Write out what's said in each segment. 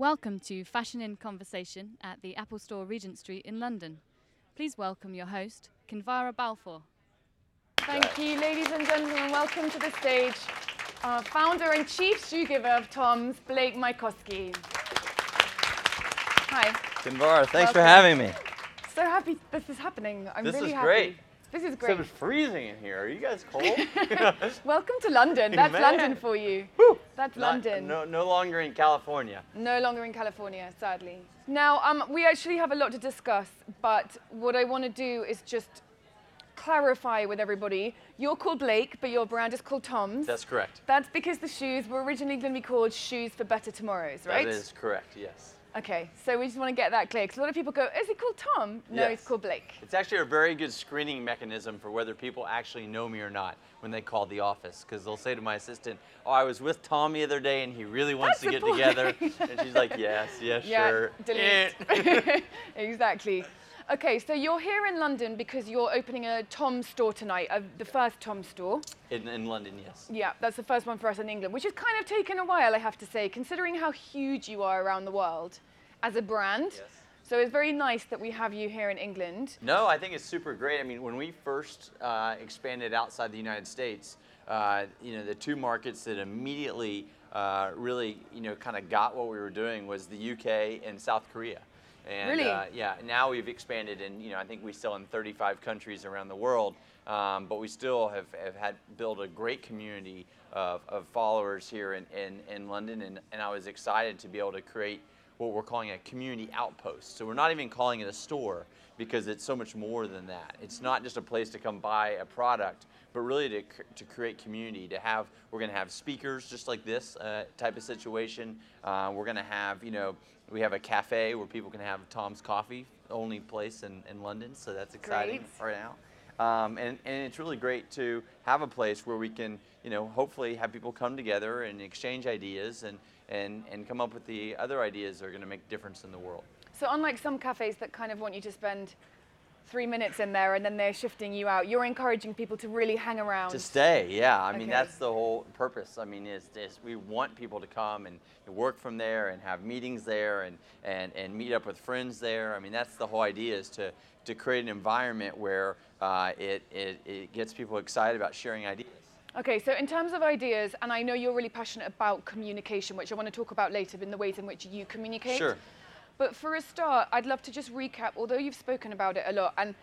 Welcome to Fashion in Conversation at the Apple Store Regent Street in London. Please welcome your host, Kinvara Balfour. Thank you, ladies and gentlemen. Welcome to the stage, our founder and chief shoe giver of Tom's, Blake Mycoskie. Hi. Kinvara, thanks for having me. So happy this is happening. I'm This really is happy. great. This is So great. it's freezing in here. Are you guys cold? Welcome to London. That's Man. London for you. That's Not- London. No, no longer in California. No longer in California, sadly. Now, um, we actually have a lot to discuss, but what I want to do is just clarify with everybody. You're called Blake, but your brand is called Tom's. That's correct. That's because the shoes were originally going to be called Shoes for Better Tomorrows, right? That is correct, yes. Okay, so we just want to get that clear because a lot of people go, is he called Tom? No, Yes. he's called Blake. It's actually a very good screening mechanism for whether people actually know me or not when they call the office. Because they'll say to my assistant, Oh, I was with Tom the other day and he really wants That's to get the together. and she's like, Yes, yes, Yeah, sure. delete. Eh. exactly. Okay, so you're here in London because you're opening a Tom store tonight, uh, the first Tom store. in, in London, yes. Yeah, that's the first one for us in England, which has kind of taken a while, I have to say, considering how huge you are around the world as a brand. Yes. So it's very nice that we have you here in England. No, I think it's super great. I mean, when we first uh, expanded outside the United States, uh, you know, the two markets that immediately uh, really, you know, kind of got what we were doing was the UK and South Korea. And Really? uh, yeah, now we've expanded, and you know, I think we sell in 35 countries around the world. Um, but we still have, have had built a great community of, of followers here in, in, in London, and, and I was excited to be able to create what we're calling a community outpost. So we're not even calling it a store because it's so much more than that. It's not just a place to come buy a product, but really to, to create community. To have, we're going to have speakers just like this uh, type of situation. Uh, we're going to have, you know, we have a cafe where people can have Tom's Coffee, only place in, in London. So that's exciting Great. right now. Um, and, and it's really great to have a place where we can, you know, hopefully have people come together and exchange ideas and, and, and come up with the other ideas that are going to make a difference in the world. So unlike some cafes that kind of want you to spend three minutes in there and then they're shifting you out, you're encouraging people to really hang around. To stay, yeah. I mean, Okay. that's the whole purpose. I mean, is, is we want people to come and work from there and have meetings there and, and, and meet up with friends there. I mean, that's the whole idea is to, to create an environment where uh, it, it, it gets people excited about sharing ideas. Okay, so in terms of ideas, and I know you're really passionate about communication, which I want to talk about later in the ways in which you communicate. Sure. But for a start, I'd love to just recap, although you've spoken about it a lot, and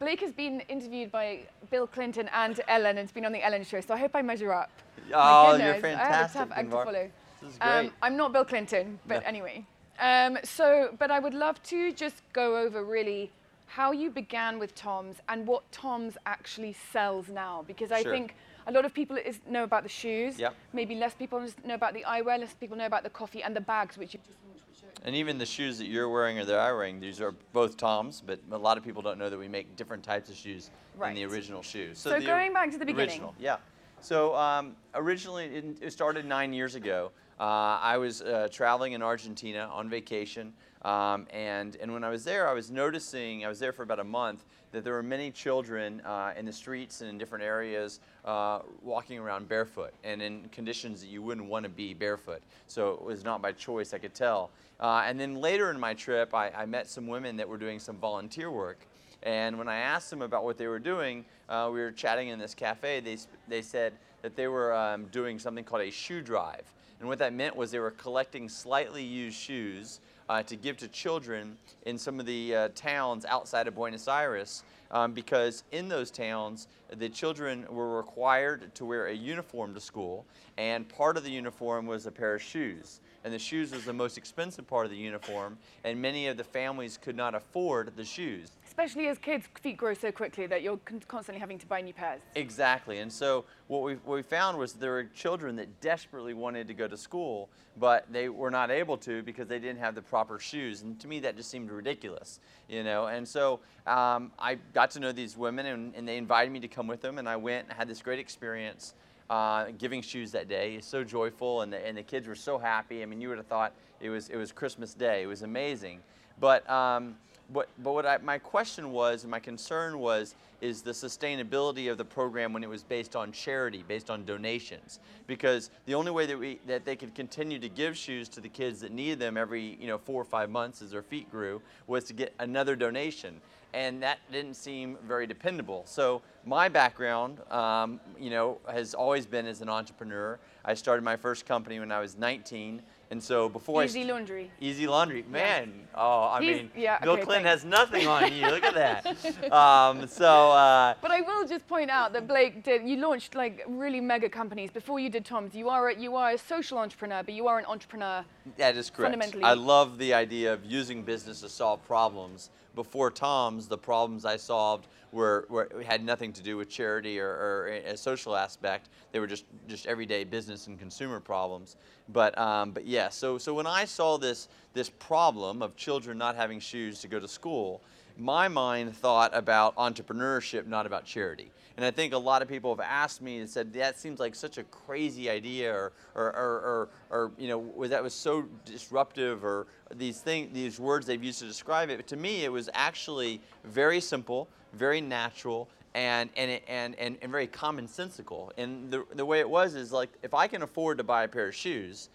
Blake has been interviewed by Bill Clinton and Ellen, and it's been on the Ellen show, so I hope I measure up. Oh, you're goodness, I have a fantastic, tough act to follow. This is Um. I'm not Bill Clinton, but No. anyway. Um, so, but I would love to just go over really how you began with Tom's and what Tom's actually sells now, because I Sure. think a lot of people is, know about the shoes. Yep. Maybe less people know about the eyewear, less people know about the coffee and the bags, which you just launched. And even the shoes that you're wearing or that I'm wearing, these are both Tom's, but a lot of people don't know that we make different types of shoes than the original shoes. So the going back to the beginning. Original, yeah. So um, originally, it, it started nine years ago. Uh, I was uh, traveling in Argentina on vacation, um, and, and when I was there, I was noticing, I was there for about a month, that there were many children uh, in the streets and in different areas uh, walking around barefoot and in conditions that you wouldn't want to be barefoot. So it was not by choice, I could tell. Uh, and then later in my trip, I, I met some women that were doing some volunteer work. And when I asked them about what they were doing, uh, we were chatting in this cafe. They, they said that they were um, doing something called a shoe drive. And what that meant was they were collecting slightly used shoes uh, to give to children in some of the uh, towns outside of Buenos Aires um, because in those towns, the children were required to wear a uniform to school, and part of the uniform was a pair of shoes. And the shoes was the most expensive part of the uniform, and many of the families could not afford the shoes. Especially as kids' feet grow so quickly that you're con- constantly having to buy new pairs. Exactly. And so what we, what we found was there were children that desperately wanted to go to school, but they were not able to because they didn't have the proper shoes. And to me, that just seemed ridiculous, you know. And so um, I got to know these women, and, and they invited me to come with them, and I went and had this great experience. Uh, giving shoes that day It's so joyful, and the, and the kids were so happy. I mean, you would have thought it was it was Christmas Day. It was amazing. But um, but but what I, my question was and my concern was is the sustainability of the program when it was based on charity, based on donations, because the only way that we that they could continue to give shoes to the kids that needed them every you know four or five months as their feet grew was to get another donation and that didn't seem very dependable. So my background, um, you know, has always been as an entrepreneur. I started my first company when I was 19, and so before Easy I st- Laundry. Easy Laundry, man. Oh, I He's- mean, yeah, Bill okay, Clinton thanks. has nothing on you. Look at that. Um, so. Uh, But I will just point out that Blake did. You launched like really mega companies before you did Tom's. You are a, you are a social entrepreneur, but you are an entrepreneur. That is correct. Fundamentally- I love the idea of using business to solve problems. Before Tom's, the problems I solved were, were had nothing to do with charity or, or a social aspect. They were just just everyday business and consumer problems. But um, but yeah, so so when I saw this this problem of children not having shoes to go to school, my mind thought about entrepreneurship, not about charity. And I think a lot of people have asked me and said that seems like such a crazy idea, or or, or, or, or you know that was so disruptive, or these things, these words they've used to describe it. But to me, it was actually very simple, very natural, and and and and, and very commonsensical. And the the way it was is like if I can afford to buy a pair of shoes,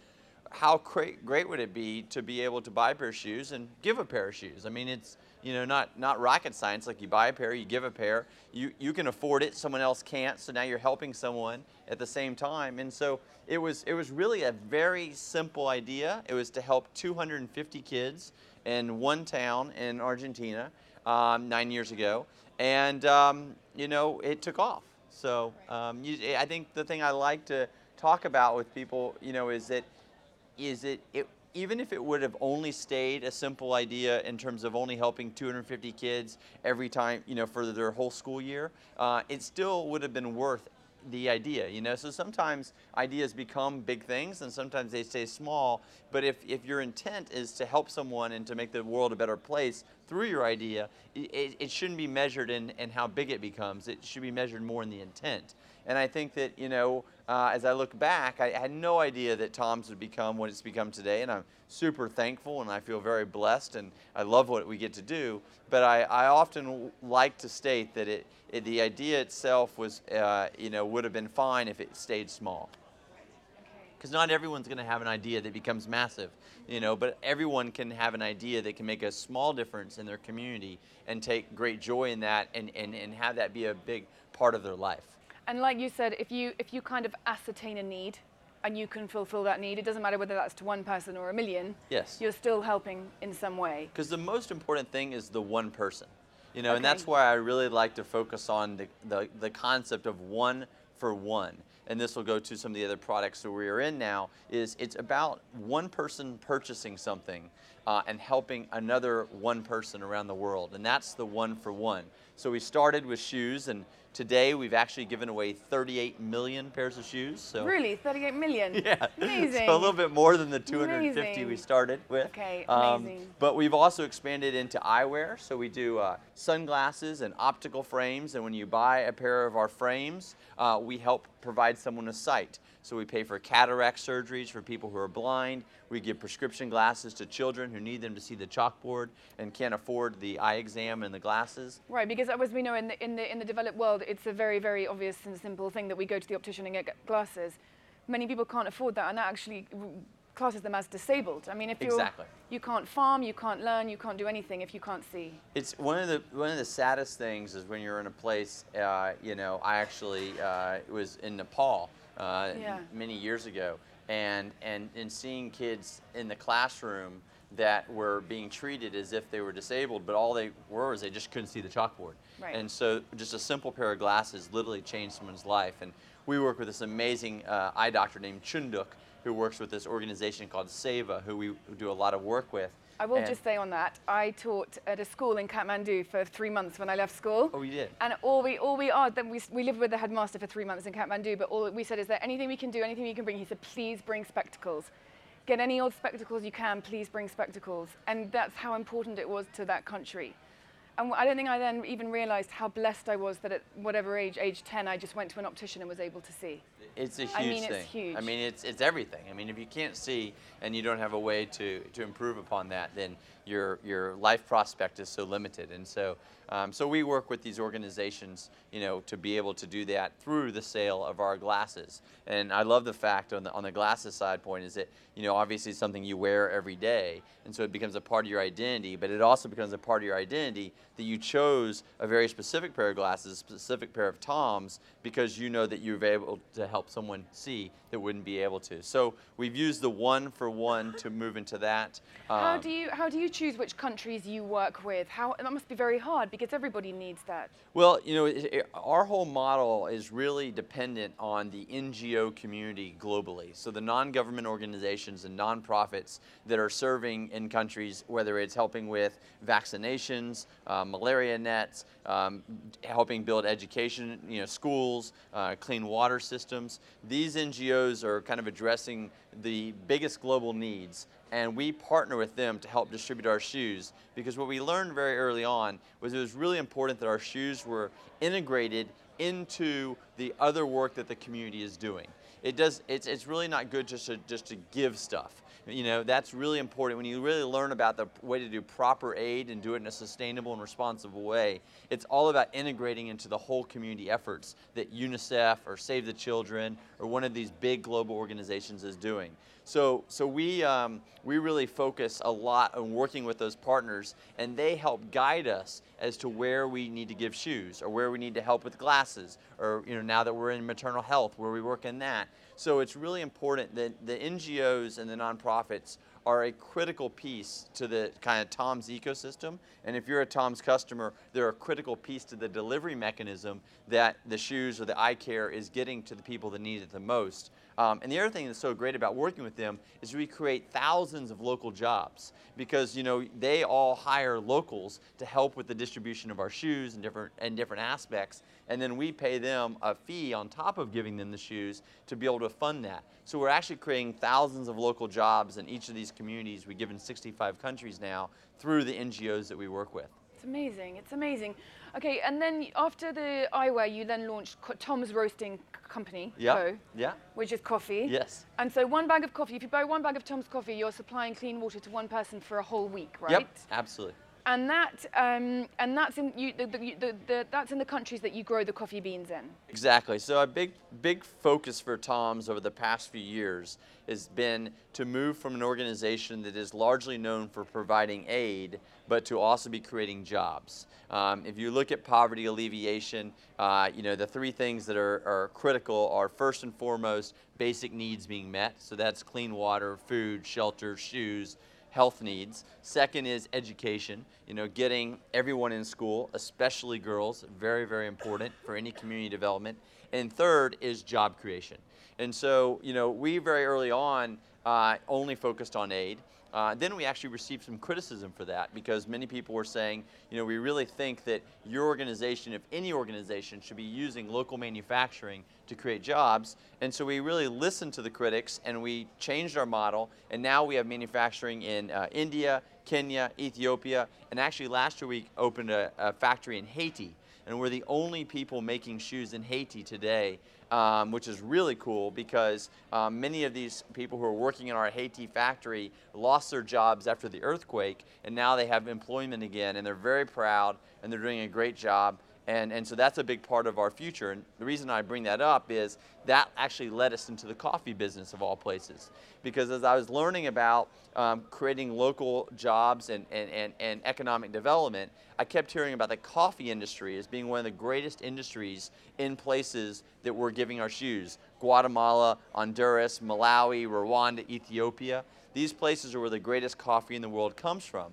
how great, great would it be to be able to buy a pair of shoes and give a pair of shoes? I mean, it's you know not not rocket science. Like you buy a pair, you give a pair. You you can afford it, someone else can't. So now you're helping someone at the same time. And so it was it was really a very simple idea. It was to help 250 kids in one town in Argentina um, nine years ago, and um, you know it took off. So um, you, I think the thing I like to talk about with people, you know, is that is it, it even if it would have only stayed a simple idea in terms of only helping 250 kids every time, you know, for their whole school year, uh, it still would have been worth the idea, you know. So sometimes ideas become big things, and sometimes they stay small. But if, if your intent is to help someone and to make the world a better place through your idea, it, it shouldn't be measured in, in how big it becomes. It should be measured more in the intent. And I think that, you know, uh, as I look back, I had no idea that Tom's would become what it's become today. And I'm super thankful and I feel very blessed and I love what we get to do. But I, I often like to state that it, it, the idea itself was, uh, you know, would have been fine if it stayed small. Because not everyone's going to have an idea that becomes massive, you know, but everyone can have an idea that can make a small difference in their community and take great joy in that and, and, and have that be a big part of their life. And like you said, if you if you kind of ascertain a need and you can fulfill that need, it doesn't matter whether that's to one person or a million. Yes. You're still helping in some way. Because the most important thing is the one person, you know, and that's why I really like to focus on the, the, the concept of one for one. And this will go to some of the other products that we are in now. Is it's about one person purchasing something uh, and helping another one person around the world, and that's the one for one. So we started with shoes, and today we've actually given away 38 million pairs of shoes. So Really, 38 million. yeah. Amazing. So a little bit more than the 250 we started with. Okay, Um, amazing. but we've also expanded into eyewear. So we do uh, sunglasses and optical frames. And when you buy a pair of our frames, uh, we help provide someone a sight. So we pay for cataract surgeries for people who are blind. We give prescription glasses to children who need them to see the chalkboard and can't afford the eye exam and the glasses. Right, because as we know in the, in the in the developed world, it's a very very obvious and simple thing that we go to the optician and get glasses. Many people can't afford that, and that actually classes them as disabled. I mean, if you're Exactly. you can't farm, you can't learn, you can't do anything if you can't see. It's one of the one of the saddest things is when you're in a place. Uh, you know, I actually uh, was in Nepal uh, Yeah. many years ago, and and and seeing kids in the classroom that were being treated as if they were disabled, but all they were is they just couldn't see the chalkboard. Right. And so, just a simple pair of glasses literally changed someone's life. And we work with this amazing uh, eye doctor named Sanduk, who works with this organization called Seva, who we do a lot of work with. I will And- just say on that, I taught at a school in Kathmandu for three months when I left school. Oh, you did? And all we, all we are, then we, we lived with the headmaster for three months in Kathmandu, but all we said is there anything we can do, anything we can bring? He said, please bring spectacles. Get any old spectacles you can, please bring spectacles. And that's how important it was to that country. And I don't think I then even realized how blessed I was that at whatever age, age 10, I just went to an optician and was able to see. It's a huge I mean, thing. it's huge. I mean, it's it's everything. I mean, if you can't see and you don't have a way to to improve upon that, then your your life prospect is so limited. And so um, so we work with these organizations, you know, to be able to do that through the sale of our glasses. And I love the fact on the on the glasses side point is that you know obviously it's something you wear every day, and so it becomes a part of your identity. But it also becomes a part of your identity that you chose a very specific pair of glasses, a specific pair of toms, because you know that you're able to help someone see that wouldn't be able to. So we've used the one for one to move into that. How Um, do you how do you choose which countries you work with? How that must be very hard because everybody needs that. Well, you know, it, it- our whole model is really dependent on the NGO community globally. So the non-government organizations and nonprofits that are serving in countries, whether it's helping with vaccinations, uh, malaria nets, um, helping build education, you know, schools, uh, clean water systems. These NGOs are kind of addressing the biggest global needs and we partner with them to help distribute our shoes because what we learned very early on was it was really important that our shoes were integrated into the other work that the community is doing. It does, it's, it's really not good just to, just to give stuff. You know, that's really important. When you really learn about the way to do proper aid and do it in a sustainable and responsible way, it's all about integrating into the whole community efforts that UNICEF or Save the Children or one of these big global organizations is doing. So, so we, um, we really focus a lot on working with those partners, and they help guide us as to where we need to give shoes, or where we need to help with glasses, or you know, now that we're in maternal health, where we work in that. So it's really important that the NGOs and the nonprofits are a critical piece to the kind of Tom's ecosystem. And if you're a Tom's customer, they're a critical piece to the delivery mechanism that the shoes or the eye care is getting to the people that need it the most. Um, and the other thing that's so great about working with them is we create thousands of local jobs because you know they all hire locals to help with the distribution of our shoes and different and different aspects, and then we pay them a fee on top of giving them the shoes to be able to fund that. So we're actually creating thousands of local jobs in each of these communities we give in 65 countries now through the NGOs that we work with. It's amazing. It's amazing. Okay, and then after the eyewear, you then launched Co- Tom's Roasting Company, Yeah. Co, Yeah. which is coffee. Yes. And so one bag of coffee, if you buy one bag of Tom's coffee, you're supplying clean water to one person for a whole week, right? Yep. Absolutely. And that, um, and that's in you, the, the, the, that's in the countries that you grow the coffee beans in. Exactly. So a big, big focus for Tom's over the past few years has been to move from an organization that is largely known for providing aid, but to also be creating jobs. Um, if you look at poverty alleviation, uh, you know the three things that are, are critical are first and foremost basic needs being met. So that's clean water, food, shelter, shoes health needs. Second is education, you know, getting everyone in school, especially girls, very, very important for any community development. And third is job creation. And so, you know, we very early on uh, only focused on aid. Uh, then we actually received some criticism for that because many people were saying, you know, we really think that your organization, if any organization, should be using local manufacturing to create jobs. And so we really listened to the critics and we changed our model. And now we have manufacturing in uh, India, Kenya, Ethiopia, and actually last year we opened a, a factory in Haiti. And we're the only people making shoes in Haiti today um, which is really cool because um, many of these people who are working in our Haiti factory lost their jobs after the earthquake, and now they have employment again, and they're very proud, and they're doing a great job. And, and so that's a big part of our future. And the reason I bring that up is that actually led us into the coffee business of all places. Because as I was learning about um, creating local jobs and, and, and, and economic development, I kept hearing about the coffee industry as being one of the greatest industries in places that we're giving our shoes. Guatemala, Honduras, Malawi, Rwanda, Ethiopia. These places are where the greatest coffee in the world comes from.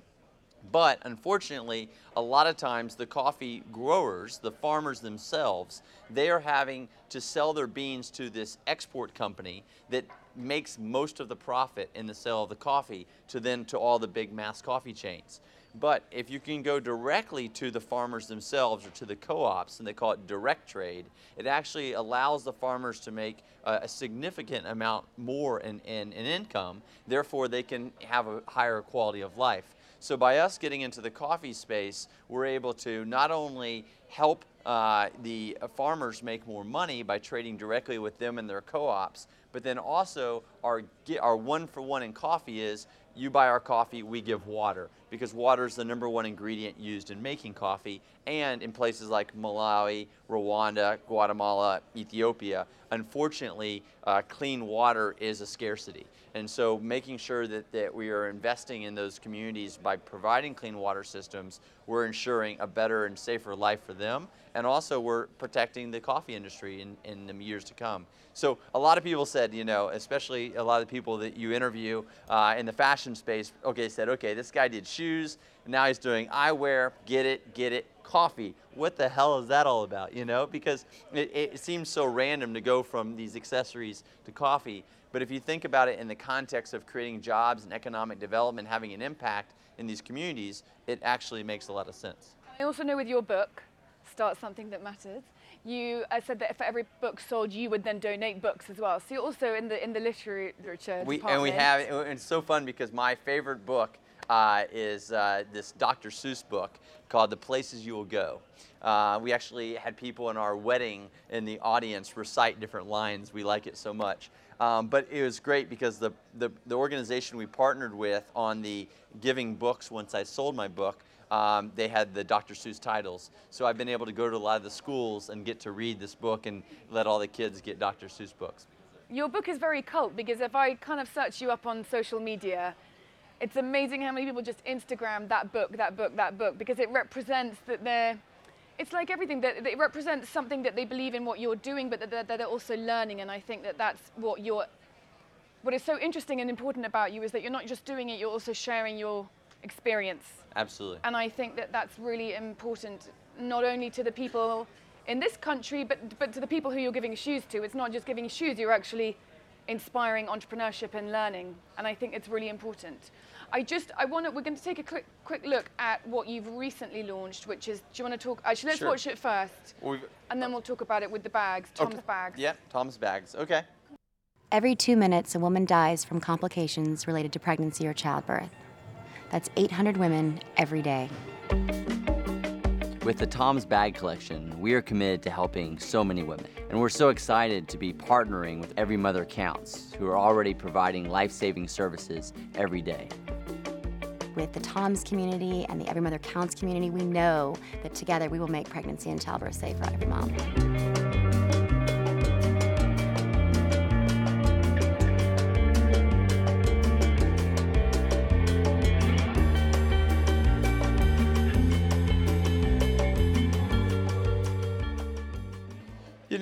But unfortunately, a lot of times the coffee growers, the farmers themselves, they are having to sell their beans to this export company that makes most of the profit in the sale of the coffee to then to all the big mass coffee chains. But if you can go directly to the farmers themselves or to the co-ops, and they call it direct trade, it actually allows the farmers to make uh, a significant amount more in, in, in income. Therefore, they can have a higher quality of life. So by us getting into the coffee space, we're able to not only help uh, the farmers make more money by trading directly with them and their co-ops, but then also our, our one for one in coffee is you buy our coffee, we give water because water is the number one ingredient used in making coffee. And in places like Malawi, Rwanda, Guatemala, Ethiopia, unfortunately, uh, clean water is a scarcity. And so making sure that, that we are investing in those communities by providing clean water systems, we're ensuring a better and safer life for them. And also we're protecting the coffee industry in, in the years to come. So a lot of people said, you know, especially a lot of the people that you interview uh, in the fashion space, okay, said, okay, this guy did shoes, now he's doing eyewear, get it, get it, coffee. What the hell is that all about, you know? Because it, it seems so random to go from these accessories to coffee. But if you think about it in the context of creating jobs and economic development, having an impact in these communities, it actually makes a lot of sense. I also know with your book, Start Something That Matters, you uh, said that for every book sold, you would then donate books as well. So you're also in the in the literature we, department. And we have, it's so fun because my favorite book uh, is uh, this Dr. Seuss book called The Places You Will Go. Uh, we actually had people in our wedding in the audience recite different lines. We like it so much. Um, but it was great because the, the, the organization we partnered with on the giving books once I sold my book um, they had the Dr. Seuss titles. So I've been able to go to a lot of the schools and get to read this book and let all the kids get Dr. Seuss books. Your book is very cult because if I kind of search you up on social media, it's amazing how many people just Instagram that book, that book, that book, because it represents that they're, it's like everything, that it represents something that they believe in what you're doing, but that they're, that they're also learning. And I think that that's what you're, what is so interesting and important about you is that you're not just doing it, you're also sharing your experience. Absolutely. And I think that that's really important, not only to the people in this country, but, but to the people who you're giving shoes to. It's not just giving shoes, you're actually inspiring entrepreneurship and learning. And I think it's really important. I just, I want to, we're going to take a quick, quick look at what you've recently launched, which is, do you want to talk, actually let's sure. watch it 1st and then we'll talk about it with the bags, Tom's okay. bags. Yeah, Tom's bags, okay. Every two minutes, a woman dies from complications related to pregnancy or childbirth. That's 800 women every day. With the Tom's Bag Collection, we are committed to helping so many women. And we're so excited to be partnering with Every Mother Counts, who are already providing life saving services every day. With the Tom's community and the Every Mother Counts community, we know that together we will make pregnancy and childbirth safe for every mom.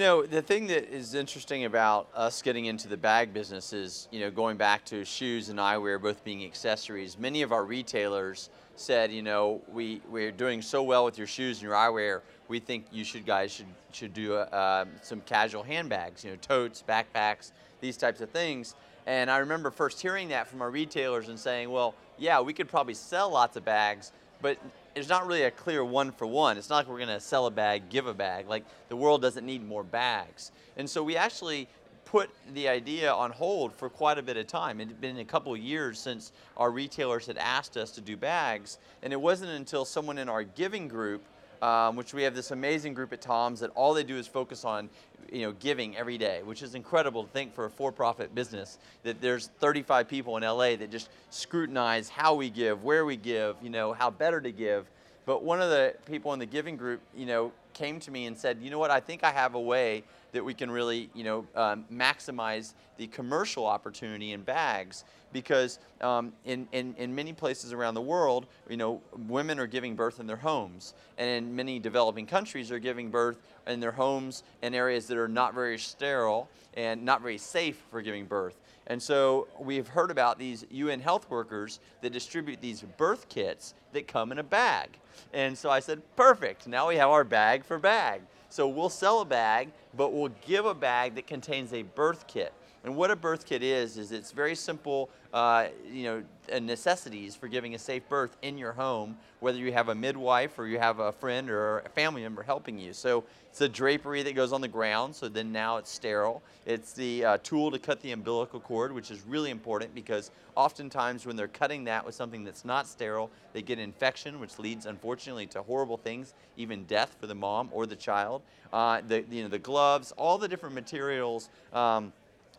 Know, the thing that is interesting about us getting into the bag business is, you know, going back to shoes and eyewear both being accessories, many of our retailers said, you know, we, we're doing so well with your shoes and your eyewear, we think you should guys should, should do uh, some casual handbags, you know, totes, backpacks, these types of things. And I remember first hearing that from our retailers and saying, well, yeah, we could probably sell lots of bags, but there's not really a clear one for one. It's not like we're going to sell a bag, give a bag. Like the world doesn't need more bags. And so we actually put the idea on hold for quite a bit of time. It had been a couple years since our retailers had asked us to do bags, and it wasn't until someone in our giving group um, which we have this amazing group at Tom's that all they do is focus on you know, giving every day, which is incredible to think for a for-profit business that there's 35 people in LA that just scrutinize how we give, where we give, you know, how better to give. But one of the people in the giving group, you know, came to me and said, you know what, I think I have a way that we can really, you know, um, maximize the commercial opportunity in bags because um, in, in, in many places around the world, you know, women are giving birth in their homes. And in many developing countries are giving birth in their homes in areas that are not very sterile and not very safe for giving birth. And so we've heard about these UN health workers that distribute these birth kits that come in a bag. And so I said, perfect, now we have our bag for bag. So we'll sell a bag, but we'll give a bag that contains a birth kit. And what a birth kit is, is it's very simple, uh, you know, uh, necessities for giving a safe birth in your home, whether you have a midwife or you have a friend or a family member helping you. So it's a drapery that goes on the ground, so then now it's sterile. It's the uh, tool to cut the umbilical cord, which is really important because oftentimes when they're cutting that with something that's not sterile, they get infection, which leads unfortunately to horrible things, even death for the mom or the child. Uh, the, you know, the gloves, all the different materials. Um,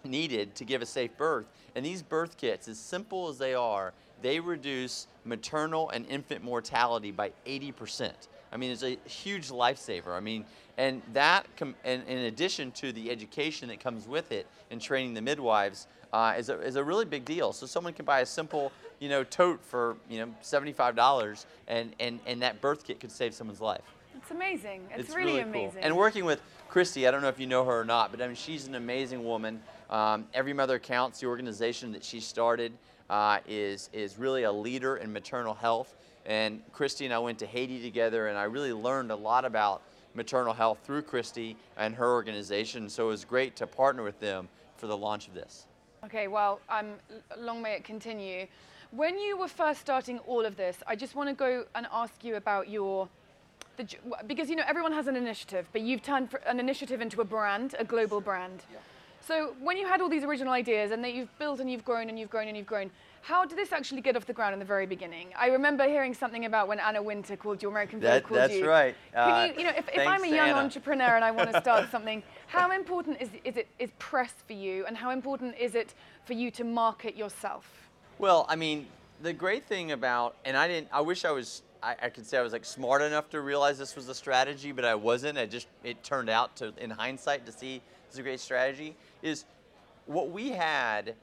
needed to give a safe birth. And these birth kits, as simple as they are, they reduce maternal and infant mortality by 80%. I mean, it's a huge lifesaver. I mean, and that, com- and in addition to the education that comes with it and training the midwives, uh, is, a, is a really big deal. So someone can buy a simple, you know, tote for, you know, $75 and, and, and that birth kit could save someone's life. It's amazing. It's, really, amazing. Cool. And working with Christy, I don't know if you know her or not, but I mean, she's an amazing woman. Um, Every Mother Counts, the organization that she started, uh, is, is really a leader in maternal health. And Christy and I went to Haiti together, and I really learned a lot about maternal health through Christy and her organization. So it was great to partner with them for the launch of this. Okay, well, um, long may it continue. When you were first starting all of this, I just want to go and ask you about your, the, because you know everyone has an initiative, but you've turned an initiative into a brand, a global brand. So when you had all these original ideas and that you've built and you've grown and you've grown and you've grown, how did this actually get off the ground in the very beginning? I remember hearing something about when Anna Wintour called you, American Vogue That- called that's you. right. Can Uh, you, you know, if, if I'm a young Anna. entrepreneur and I want to start something, how important is, is it is press for you, and how important is it for you to market yourself? Well, I mean, the great thing about, and I didn't, I wish I was, I, I could say I was like smart enough to realize this was a strategy, but I wasn't. I just, it turned out to, in hindsight, to see it's a great strategy, is what we had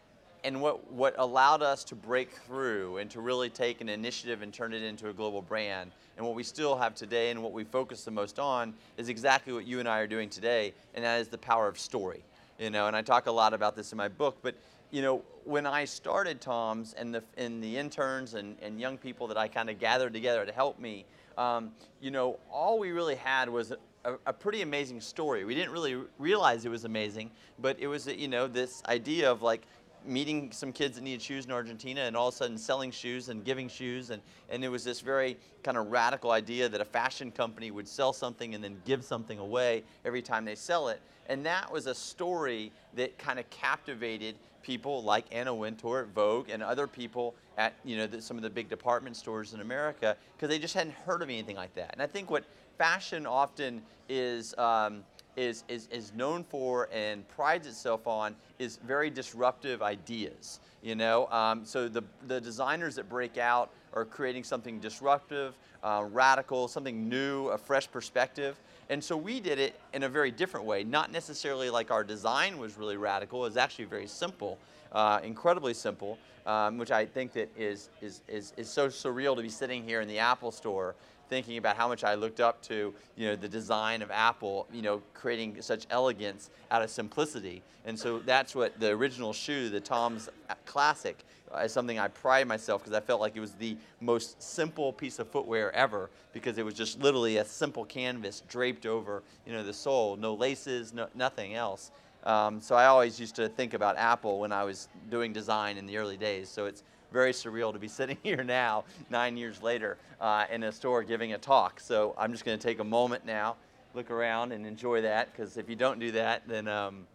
and what, what allowed us to break through and to really take an initiative and turn it into a global brand and what we still have today and what we focus the most on is exactly what you and I are doing today, and that is the power of story. You know, and I talk a lot about this in my book, but you know, when I started Tom's and the and the interns and, and young people that I kind of gathered together to help me, um, you know, all we really had was a, a pretty amazing story. We didn't really realize it was amazing, but it was you know this idea of like meeting some kids that needed shoes in Argentina and all of a sudden selling shoes and giving shoes and, and it was this very kind of radical idea that a fashion company would sell something and then give something away every time they sell it. And that was a story that kind of captivated people like Anna Wintour at Vogue and other people at you know the, some of the big department stores in America because they just hadn't heard of anything like that. And I think what fashion often is um, is, is, is known for and prides itself on is very disruptive ideas. You know, um, so the, the designers that break out are creating something disruptive, uh, radical, something new, a fresh perspective. And so we did it in a very different way, not necessarily like our design was really radical. It was actually very simple, uh, incredibly simple, um, which I think that is, is, is, is so surreal to be sitting here in the Apple store thinking about how much I looked up to, you know, the design of Apple, you know, creating such elegance out of simplicity. And so that's what the original shoe, the Tom's Classic, is something I pride myself because I felt like it was the most simple piece of footwear ever because it was just literally a simple canvas draped over, you know, the sole, no laces, no, nothing else. Um, so I always used to think about Apple when I was doing design in the early days. So it's very surreal to be sitting here now, nine years later, uh, in a store giving a talk. So I'm just going to take a moment now, look around, and enjoy that because if you don't do that, then um,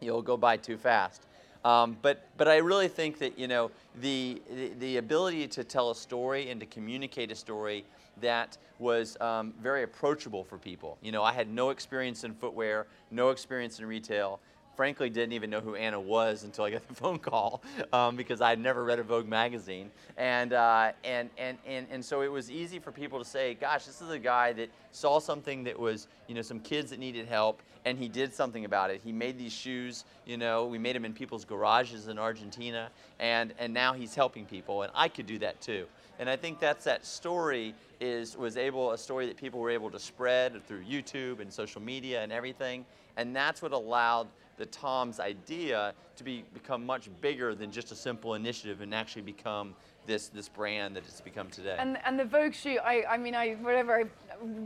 you'll go by too fast. Um, but but I really think that you know the, the the ability to tell a story and to communicate a story that was um, very approachable for people. You know, I had no experience in footwear, no experience in retail. Frankly, didn't even know who Anna was until I got the phone call um, because I had never read a Vogue magazine, and, uh, and and and and so it was easy for people to say, "Gosh, this is a guy that saw something that was, you know, some kids that needed help, and he did something about it. He made these shoes, you know, we made them in people's garages in Argentina, and and now he's helping people, and I could do that too. And I think that's that story is was able a story that people were able to spread through YouTube and social media and everything, and that's what allowed the Tom's idea to be become much bigger than just a simple initiative and actually become this this brand that it's become today. And and the Vogue shoot, I I mean I whatever I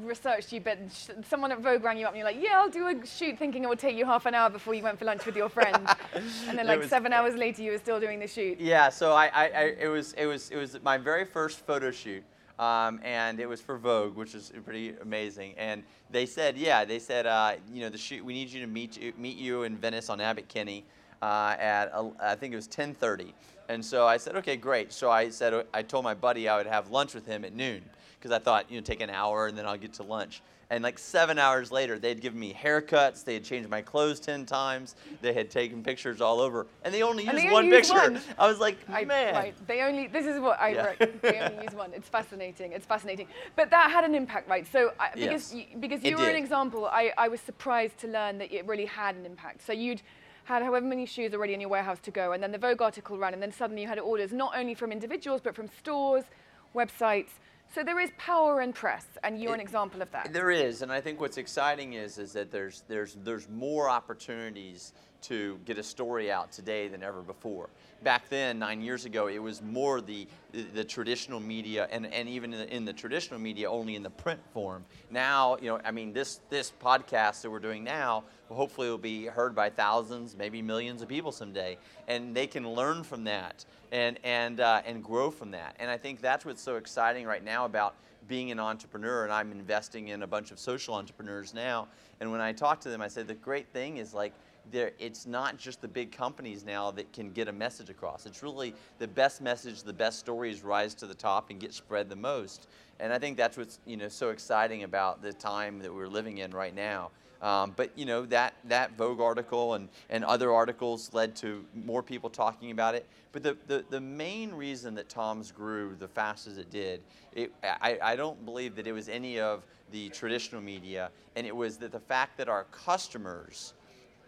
researched you, but sh- someone at Vogue rang you up and you're like, yeah, I'll do a shoot, thinking it would take you half an hour before you went for lunch with your friend, and then like was- seven hours later you were still doing the shoot. Yeah, so I, I, I it was it was it was my very first photo shoot, um, and it was for Vogue, which is pretty amazing. And they said, yeah, they said, uh, you know, the shoot we need you to meet you, meet you in Venice on Abbot Kinney uh, at uh, I think it was 10:30. And so I said, okay, great. So I said I told my buddy I would have lunch with him at noon because I thought you know take an hour and then I'll get to lunch. And like seven hours later, they'd given me haircuts. They had changed my clothes ten times. They had taken pictures all over, and they only used they one only picture. one. I was like, I, man. Right. They only. This is what I Yeah. wrote. They only use one. It's fascinating. It's fascinating. But that had an impact, right? So I, because Yes. you, because It you were an example, I, I was surprised to learn that it really had an impact. So you'd had however many shoes already in your warehouse to go, and then the Vogue article ran, and then suddenly you had orders not only from individuals but from stores, websites. So there is power in press, and you're an example of that. There is, and I think what's exciting is is that there's there's there's more opportunities to get a story out today than ever before. Back then, nine years ago, it was more the the, traditional media, and, and even in the, in the traditional media, only in the print form. Now, you know, I mean, this this podcast that we're doing now, hopefully, will be heard by thousands, maybe millions of people someday, and they can learn from that and and uh, and grow from that. And I think that's what's so exciting right now about being an entrepreneur and I'm investing in a bunch of social entrepreneurs now. And when I talk to them, I say the great thing is like there it's not just the big companies now that can get a message across. It's really the best message, the best stories rise to the top and get spread the most. And I think that's what's you know so exciting about the time that we're living in right now. Um, but you know that that Vogue article and, and other articles led to more people talking about it. But the, the, the main reason that Tom's grew the fast as it did, it, I, I don't believe that it was any of the traditional media, and it was that the fact that our customers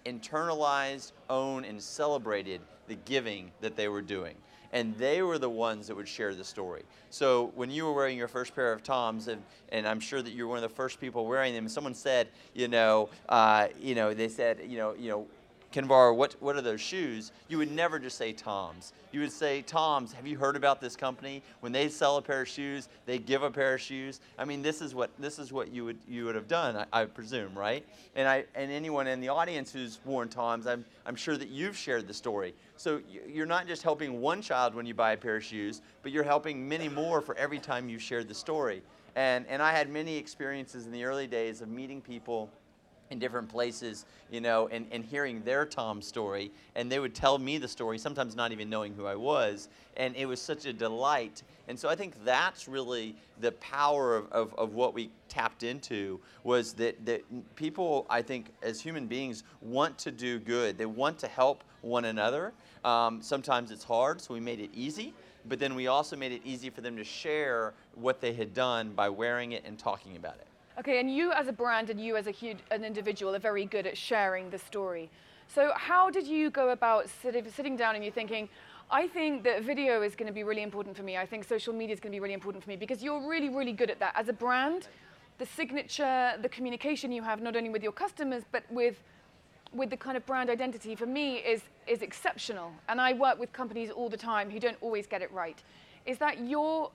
internalized, owned, and celebrated the giving that they were doing. And they were the ones that would share the story. So when you were wearing your first pair of Toms, and, and I'm sure that you were one of the first people wearing them, someone said, you know, uh, you know, they said, you know, you know, Kinvara, what, what are those shoes? You would never just say Tom's. You would say, Tom's, have you heard about this company? When they sell a pair of shoes, they give a pair of shoes. I mean, this is what, this is what you, would, you would have done, I, I presume, right? And, I, and anyone in the audience who's worn Tom's, I'm, I'm sure that you've shared the story. So you're not just helping one child when you buy a pair of shoes, but you're helping many more for every time you've shared the story. And, and I had many experiences in the early days of meeting people in different places, you know, and, and hearing their Tom story. And they would tell me the story, sometimes not even knowing who I was. And it was such a delight. And so I think that's really the power of, of, of what we tapped into was that, that people, I think, as human beings, want to do good. They want to help one another. Um, sometimes it's hard, so we made it easy. But then we also made it easy for them to share what they had done by wearing it and talking about it. Okay, and you as a brand and you as a huge, an individual are very good at sharing the story. So how did you go about of sitting down and you thinking, I think that video is going to be really important for me. I think social media is going to be really important for me because you're really, really good at that. As a brand, the signature, the communication you have not only with your customers but with with the kind of brand identity for me is is exceptional. And I work with companies all the time who don't always get it right. Is that your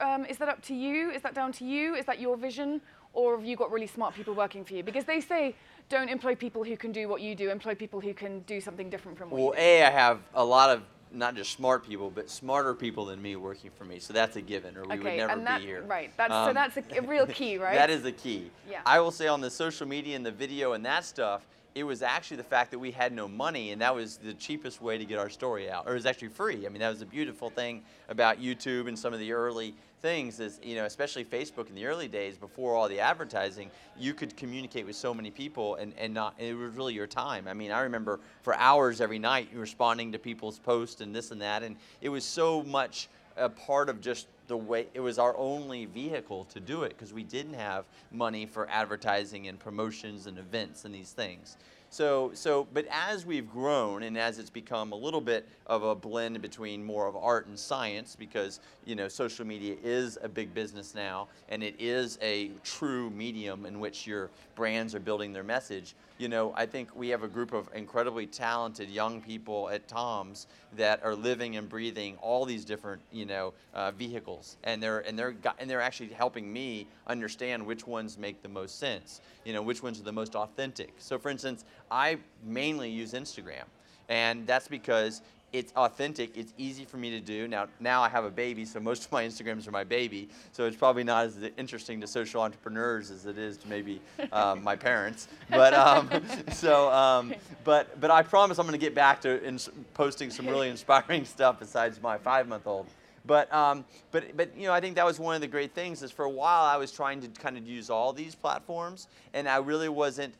um, is that up to you? Is that down to you? Is that your vision? Or have you got really smart people working for you? Because they say don't employ people who can do what you do, employ people who can do something different from what Well, you do. Well A, I have a lot of not just smart people, but smarter people than me working for me. So that's a given, or we would never and that, be here. right. That's, so Um, that's a, a real key, right? That is the key. Yeah. I will say on the social media and the video and that stuff, it was actually the fact that we had no money, and that was the cheapest way to get our story out. Or it was actually free. I mean, that was the beautiful thing about YouTube and some of the early things is, you know, especially Facebook in the early days before all the advertising, you could communicate with so many people and, and not, and it was really your time. I mean, I remember for hours every night responding to people's posts and this and that, and it was so much a part of just the way it was our only vehicle to do it because we didn't have money for advertising and promotions and events and these things. So, so, but as we've grown and as it's become a little bit of a blend between more of art and science, because you know social media is a big business now, and it is a true medium in which your brands are building their message. You know, I think we have a group of incredibly talented young people at Tom's that are living and breathing all these different, you know, uh, vehicles, and they're and they're and they're actually helping me understand which ones make the most sense. You know, which ones are the most authentic. So, for instance, I mainly use Instagram. And that's because it's authentic, it's easy for me to do. Now, now I have a baby, so most of my Instagrams are my baby, so it's probably not as interesting to social entrepreneurs as it is to maybe um, my parents. But um, so, um, but but I promise I'm going to get back to ins- posting some really inspiring stuff besides my five-month-old. But um, but but you know, I think that was one of the great things. Is for a while I was trying to kind of use all these platforms, and I really wasn't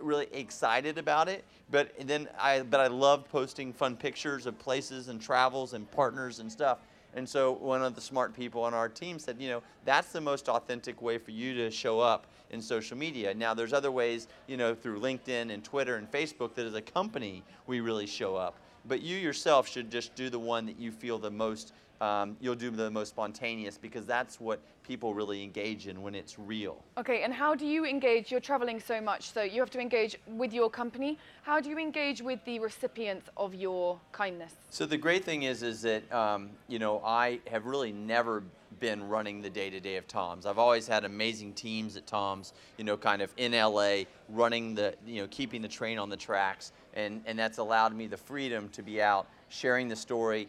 really excited about it. But then I, but I love posting fun pictures of places and travels and partners and stuff. And so one of the smart people on our team said, you know, that's the most authentic way for you to show up in social media. Now there's other ways, you know, through LinkedIn and Twitter and Facebook that as a company we really show up. But you yourself should just do the one that you feel the most um, you'll do the most spontaneous because that's what people really engage in when it's real. Okay, and how do you engage? You're traveling so much, so you have to engage with your company. How do you engage with the recipients of your kindness? So the great thing is, is that um, you know I have really never been running the day to day of Tom's. I've always had amazing teams at Tom's, you know, kind of in LA, running the, you know, keeping the train on the tracks, and and that's allowed me the freedom to be out sharing the story,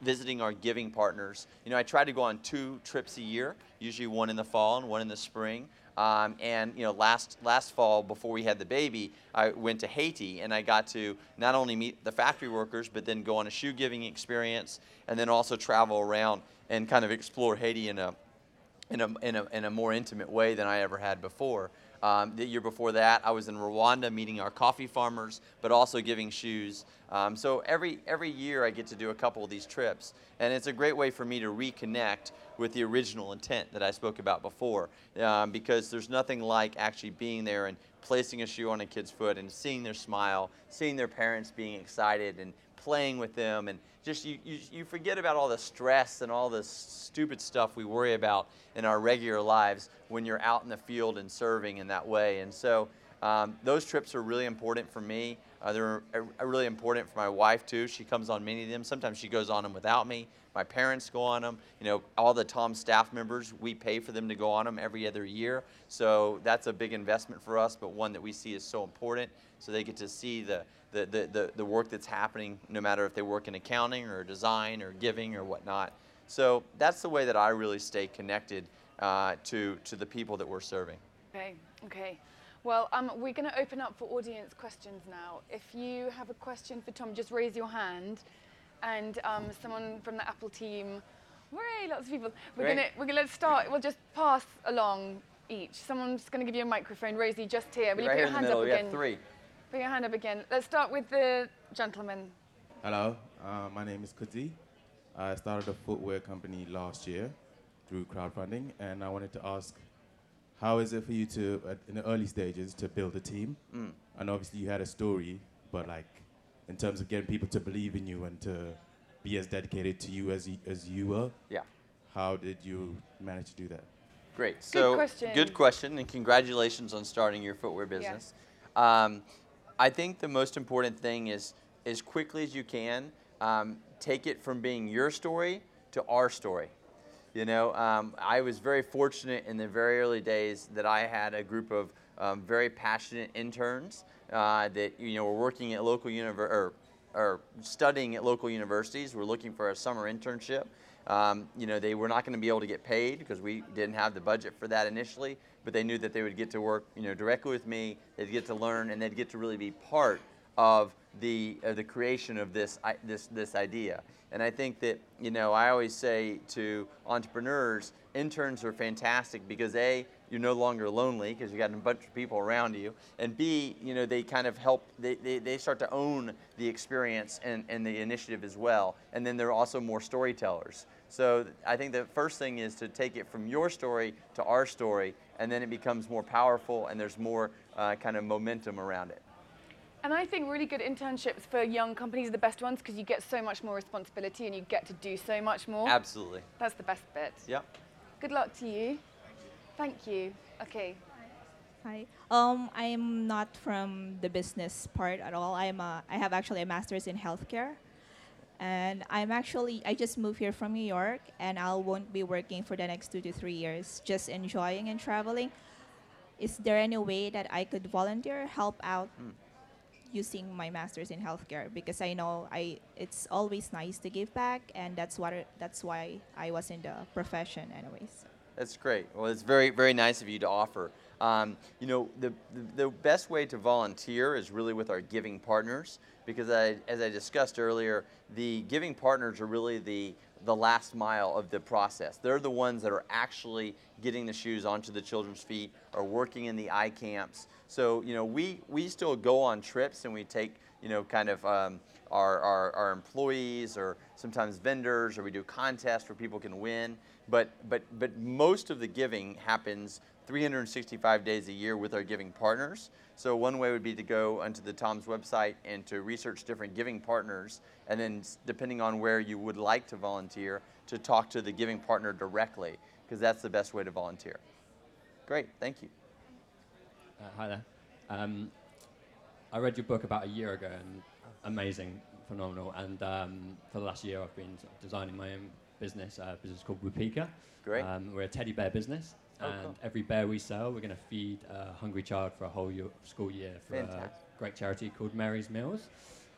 visiting our giving partners. You know, I try to go on two trips a year, usually one in the fall and one in the spring. Um, and you know, last last fall before we had the baby, I went to Haiti and I got to not only meet the factory workers, but then go on a shoe giving experience, and then also travel around and kind of explore Haiti in a in a, in a, in a more intimate way than I ever had before. Um, the year before that, I was in Rwanda meeting our coffee farmers, but also giving shoes. Um, so every every year I get to do a couple of these trips, and it's a great way for me to reconnect with the original intent that I spoke about before. Um, because there's nothing like actually being there and placing a shoe on a kid's foot and seeing their smile, seeing their parents being excited and playing with them and just you, you, you forget about all the stress and all the stupid stuff we worry about in our regular lives when you're out in the field and serving in that way. And so um, those trips are really important for me. Uh, they're really important for my wife too. She comes on many of them. Sometimes she goes on them without me. My parents go on them. You know, all the Tom staff members, we pay for them to go on them every other year. So that's a big investment for us, but one that we see is so important. So they get to see the the, the, the, the work that's happening, no matter if they work in accounting or design or giving or whatnot. So that's the way that I really stay connected uh, to, to the people that we're serving. Okay, okay. Well, um, we're going to open up for audience questions now. If you have a question for Tom, just raise your hand, and um, someone from the Apple team. Hooray! Lots of people. We're gonna we're gonna start. We'll just pass along each. Someone's going to give you a microphone. Rosie, just here. Will you put here your in the hands middle, up we again? have three. Put your hand up again. Let's start with the gentleman. Hello, uh, my name is Kuti. I started a footwear company last year through crowdfunding, and I wanted to ask, how is it for you to, at, in the early stages, to build a team? Mm. And obviously you had a story, but like, in terms of getting people to believe in you and to be as dedicated to you as you, as you were, Yeah. how did you manage to do that? Great. So question. good question, and congratulations on starting your footwear business. Yeah. Um, I think the most important thing is, as quickly as you can, um, take it from being your story to our story. You know, um, I was very fortunate in the very early days that I had a group of um, very passionate interns uh, that you know were working at local univer- or, or studying at local universities. Were looking for a summer internship. Um, you know, they were not going to be able to get paid because we didn't have the budget for that initially. But they knew that they would get to work, you know, directly with me. They'd get to learn, and they'd get to really be part of the uh, the creation of this I, this this idea. And I think that you know I always say to entrepreneurs, interns are fantastic because a you're no longer lonely because you got a bunch of people around you, and b you know they kind of help they, they, they start to own the experience and, and the initiative as well. And then they're also more storytellers. So I think the first thing is to take it from your story to our story, and then it becomes more powerful and there's more uh, kind of momentum around it. And I think really good internships for young companies are the best ones because you get so much more responsibility and you get to do so much more. Absolutely. That's the best bit. Yep. Good luck to you. Thank you. Okay. Hi. Um, I'm not from the business part at all. I'm a, I have actually a master's in healthcare. And I'm actually, I just moved here from New York and I won't be working for the next two to three years, just enjoying and traveling. Is there any way that I could volunteer, help out using my master's in healthcare? Because I know I, it's always nice to give back and that's, what, that's why I was in the profession anyways. That's great. Well, it's very, very nice of you to offer. Um, you know, the, the, the best way to volunteer is really with our giving partners because, I, as I discussed earlier, the giving partners are really the, the last mile of the process. They're the ones that are actually getting the shoes onto the children's feet or working in the eye camps. So, you know, we, we still go on trips and we take, you know, kind of um, our, our, our employees or sometimes vendors or we do contests where people can win. But, but, but most of the giving happens 365 days a year with our giving partners. So one way would be to go onto the Tom's website and to research different giving partners, and then depending on where you would like to volunteer, to talk to the giving partner directly, because that's the best way to volunteer. Great, thank you. Uh, hi there. Um, I read your book about a year ago, and amazing, phenomenal. And um, for the last year, I've been designing my own business, a business called Wupika. Great. Um, we're a teddy bear business, Oh, and cool. every bear we sell, we're going to feed a hungry child for a whole year, school year for a great charity called Mary's Meals.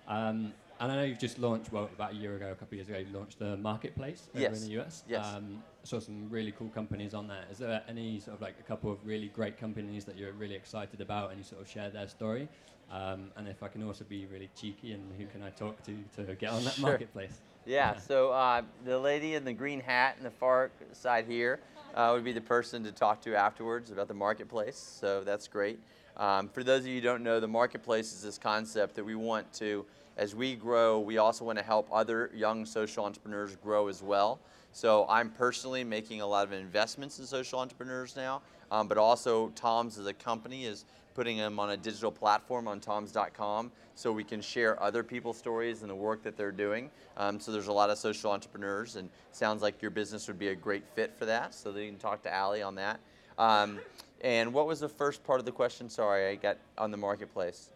Um, and I know you've just launched, well, about a year ago, a couple of years ago, you launched the marketplace over Yes. in the US. Yes. Um, I saw some really cool companies on there. Is there any sort of like a couple of really great companies that you're really excited about and you sort of share their story? Um, and if I can also be really cheeky, and who can I talk to to get on that Sure. marketplace? Yeah, so uh, the lady in the green hat in the far side here uh, would be the person to talk to afterwards about the marketplace. So that's great. Um, for those of you who don't know, the marketplace is this concept that we want to, as we grow, we also want to help other young social entrepreneurs grow as well. So I'm personally making a lot of investments in social entrepreneurs now, um, but also Tom's as a company is putting them on a digital platform on toms.com so we can share other people's stories and the work that they're doing. Um, so there's a lot of social entrepreneurs, and sounds like your business would be a great fit for that. So you can talk to Ali on that. Um, and what was the first part of the question? Sorry, I got on the marketplace.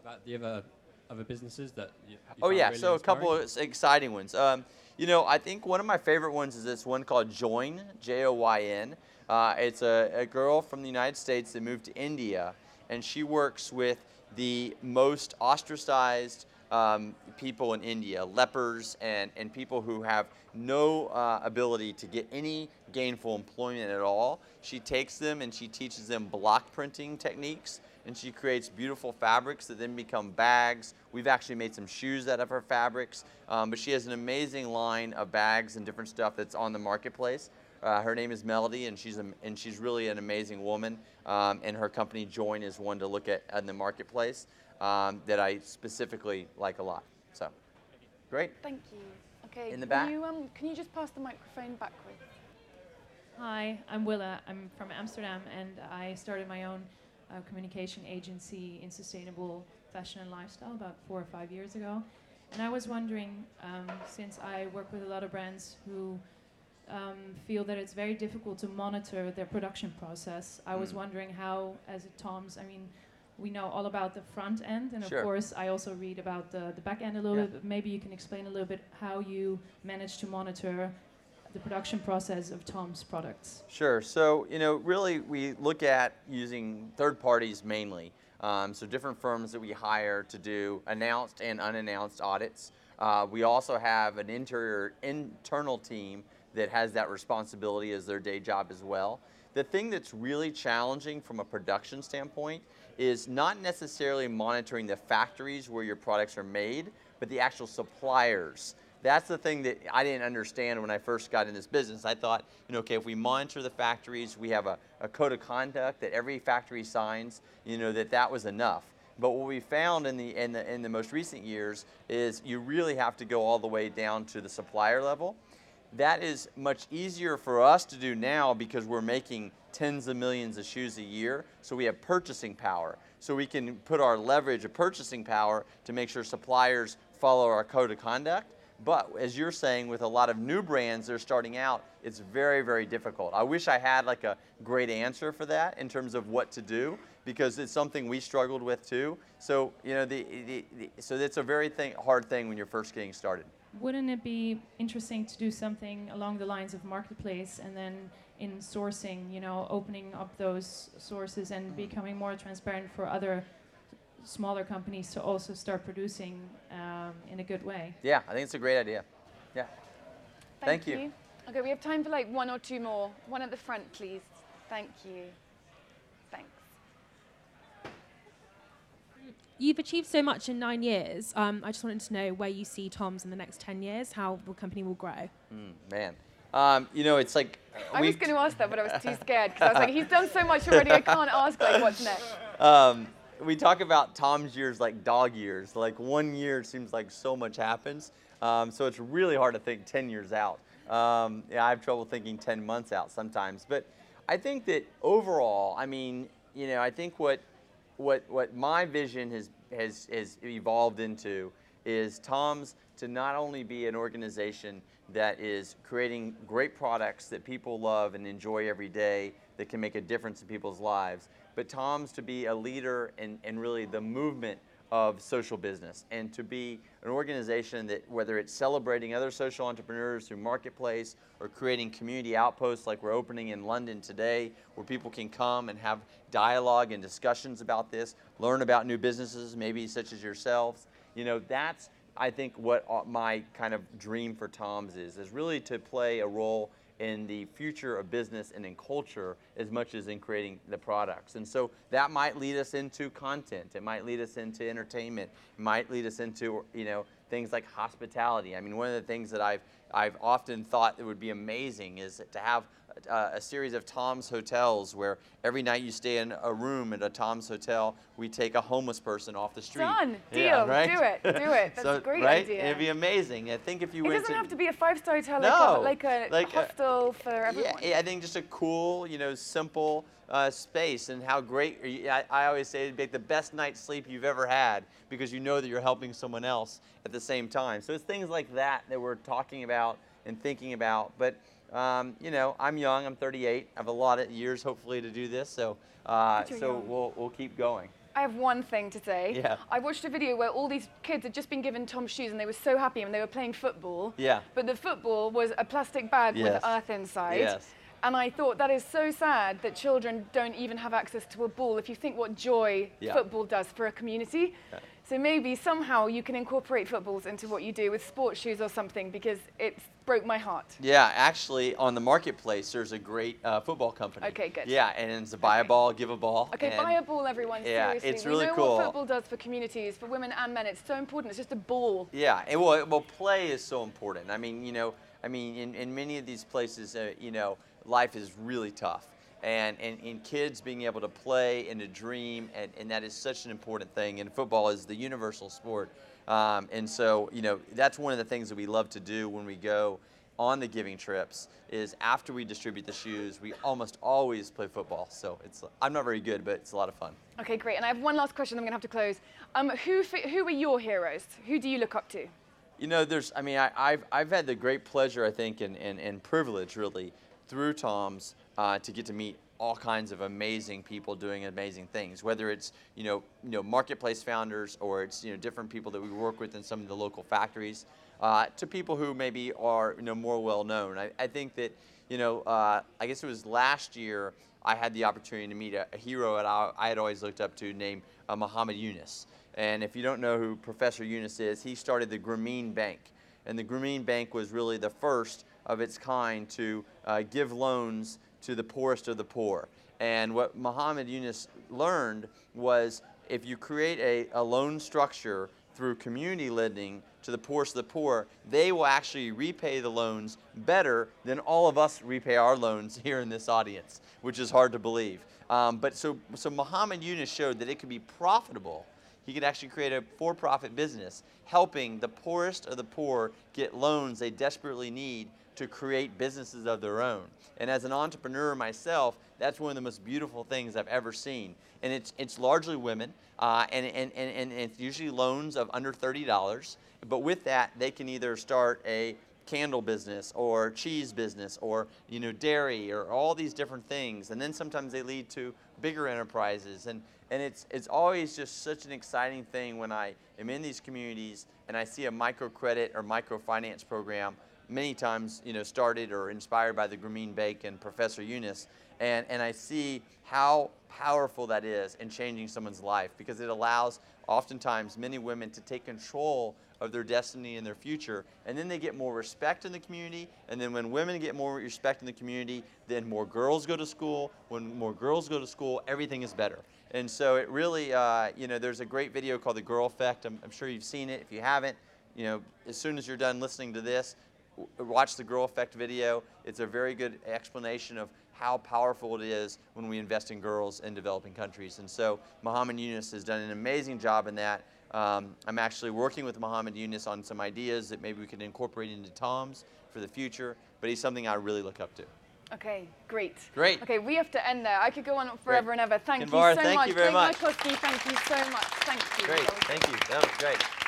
About the other other businesses that you, you Oh yeah, really so a couple of exciting ones. Um, you know, I think one of my favorite ones is this one called Joyn, J-O-Y-N. Uh, it's a, a girl from the United States that moved to India, and she works with the most ostracized um, people in India, lepers and, and people who have no uh, ability to get any gainful employment at all. She takes them and she teaches them block printing techniques and she creates beautiful fabrics that then become bags. We've actually made some shoes out of her fabrics, um, but she has an amazing line of bags and different stuff that's on the marketplace. Uh, her name is Melody, and she's a, and she's really an amazing woman. Um, and her company Joyn is one to look at in the marketplace um, that I specifically like a lot. So, great. Thank you. Okay. In the can back. You, um, can you just pass the microphone backwards? Hi, I'm Willa. I'm from Amsterdam, and I started my own uh, communication agency in sustainable fashion and lifestyle about four or five years ago. And I was wondering, um, since I work with a lot of brands who um, feel that it's very difficult to monitor their production process, I was Mm. wondering how, as a Tom's, I mean, we know all about the front end, and of course, I also read about the, the back end a little Yeah. bit. Maybe you can explain a little bit how you manage to monitor the production process of Tom's products. Sure. So, you know, really we look at using third parties mainly. Um, so, different firms that we hire to do announced and unannounced audits. Uh, we also have an interior, internal team that has that responsibility as their day job as well. The thing that's really challenging from a production standpoint is not necessarily monitoring the factories where your products are made, but the actual suppliers. That's the thing that I didn't understand when I first got in this business. I thought, you know, okay, if we monitor the factories, we have a, a code of conduct that every factory signs, you know, that that was enough. But what we found in the, in the, in the most recent years is you really have to go all the way down to the supplier level. That is much easier for us to do now because we're making tens of millions of shoes a year. So we have purchasing power. So we can put our leverage of purchasing power to make sure suppliers follow our code of conduct. But as you're saying, with a lot of new brands that are starting out, it's very, very difficult. I wish I had like a great answer for that in terms of what to do because it's something we struggled with too. So you know, the, the, the so it's a very thing, hard thing when you're first getting started. Wouldn't it be interesting to do something along the lines of marketplace and then in sourcing, you know, opening up those sources and becoming more transparent for other smaller companies to also start producing um, in a good way? Yeah, I think it's a great idea. Yeah. Thank you. Okay, we have time for like one or two more. One at the front, please. Thank you. Thanks. You've achieved so much in nine years. Um, I just wanted to know where you see Tom's in the next 10 years, how the company will grow. Mm, man. Um, you know, it's like. I was going to ask that, but I was too scared because I was like, he's done so much already, I can't ask like what's next. Um, we talk about Tom's years like dog years. Like one year seems like so much happens. Um, so it's really hard to think 10 years out. Um, yeah, I have trouble thinking 10 months out sometimes. But I think that overall, I mean, you know, I think what what what my vision has has has evolved into is Tom's to not only be an organization that is creating great products that people love and enjoy every day that can make a difference in people's lives, but Tom's to be a leader in, in really the movement of social business and to be an organization that whether it's celebrating other social entrepreneurs through marketplace or creating community outposts like we're opening in London today where people can come and have dialogue and discussions about this, learn about new businesses maybe such as yourselves. You know, that's I think what uh, my kind of dream for Tom's is, is really to play a role in the future of business and in culture as much as in creating the products. And so that might lead us into content. It might lead us into entertainment. It might lead us into, you know, things like hospitality. I mean, one of the things that I've, I've often thought that would be amazing is to have uh, a series of Tom's hotels where every night you stay in a room at a Tom's hotel, we take a homeless person off the street. Done. Deal. Yeah, right? Do it. Do it. That's so, a great right? idea. It'd be amazing. I think if you it went doesn't to, have to be a five-star hotel No, like a, like a like a- for everyone. yeah, I think just a cool, you know, simple uh, space, and how great. I, I always say it'd make the best night's sleep you've ever had because you know that you're helping someone else at the same time. So it's things like that that we're talking about and thinking about. But um, you know, I'm young. I'm 38. I have a lot of years, hopefully, to do this. So, uh, so young. we'll we'll keep going. I have one thing to say. Yeah. I watched a video where all these kids had just been given Tom's shoes and they were so happy and they were playing football. Yeah. But the football was a plastic bag Yes. with earth inside. Yes. And I thought that is so sad that children don't even have access to a ball if you think what joy Yeah. football does for a community. Yeah. So maybe somehow you can incorporate footballs into what you do with sports shoes or something because it broke my heart. Yeah, actually, on the marketplace, there's a great uh, football company. Okay, good. Yeah, and it's a buy a ball, give a ball. Okay, buy a ball, everyone. Yeah, Seriously. it's we really know cool. what football does for communities, for women and men. It's so important. It's just a ball. Yeah, and well, well, play is so important. I mean, you know, I mean, in, in many of these places, uh, you know, life is really tough. And, and, and kids being able to play and to dream, and, and that is such an important thing. And football is the universal sport. Um, and so, you know, that's one of the things that we love to do when we go on the giving trips is after we distribute the shoes, we almost always play football. So it's, I'm not very good, but it's a lot of fun. Okay, great. And I have one last question. I'm going to have to close. Um, who, who are your heroes? Who do you look up to? You know, there's, I mean, I, I've, I've had the great pleasure, I think, and, and, and privilege really through Tom's uh, to get to meet all kinds of amazing people doing amazing things, whether it's, you know, you know, marketplace founders or it's, you know, different people that we work with in some of the local factories, uh, to people who maybe are, you know, more well known. I, I think that, you know, uh, I guess it was last year I had the opportunity to meet a, a hero that I, I had always looked up to named uh, Muhammad Yunus. And if you don't know who Professor Yunus is, he started the Grameen Bank. And the Grameen Bank was really the first of its kind to uh, give loans to the poorest of the poor. And what Muhammad Yunus learned was if you create a, a loan structure through community lending to the poorest of the poor, they will actually repay the loans better than all of us repay our loans here in this audience, which is hard to believe. Um, but so, so Muhammad Yunus showed that it could be profitable. He could actually create a for-profit business, helping the poorest of the poor get loans they desperately need to create businesses of their own. And as an entrepreneur myself, that's one of the most beautiful things I've ever seen. And it's, it's largely women, uh, and, and, and, and it's usually loans of under $30. But with that, they can either start a candle business or cheese business or you know dairy or all these different things and then sometimes they lead to bigger enterprises and and it's it's always just such an exciting thing when I am in these communities and I see a microcredit or microfinance program many times you know started or inspired by the Grameen Bank and Professor Yunus and and I see how powerful that is in changing someone's life because it allows oftentimes many women to take control of their destiny and their future. And then they get more respect in the community. And then when women get more respect in the community, then more girls go to school. When more girls go to school, everything is better. And so it really, uh, you know, there's a great video called The Girl Effect. I'm, I'm sure you've seen it. If you haven't, you know, as soon as you're done listening to this, watch the Girl Effect video. It's a very good explanation of how powerful it is when we invest in girls in developing countries. And so Muhammad Yunus has done an amazing job in that. Um, I'm actually working with Muhammad Yunus on some ideas that maybe we could incorporate into Tom's for the future, but he's something I really look up to. Okay, great. Great. Okay, we have to end there. I could go on forever Great. and ever. Thank Kinvara, you so much. thank much. you very Greg much. Thank you so much. Thank you. Great, thank you. That was great.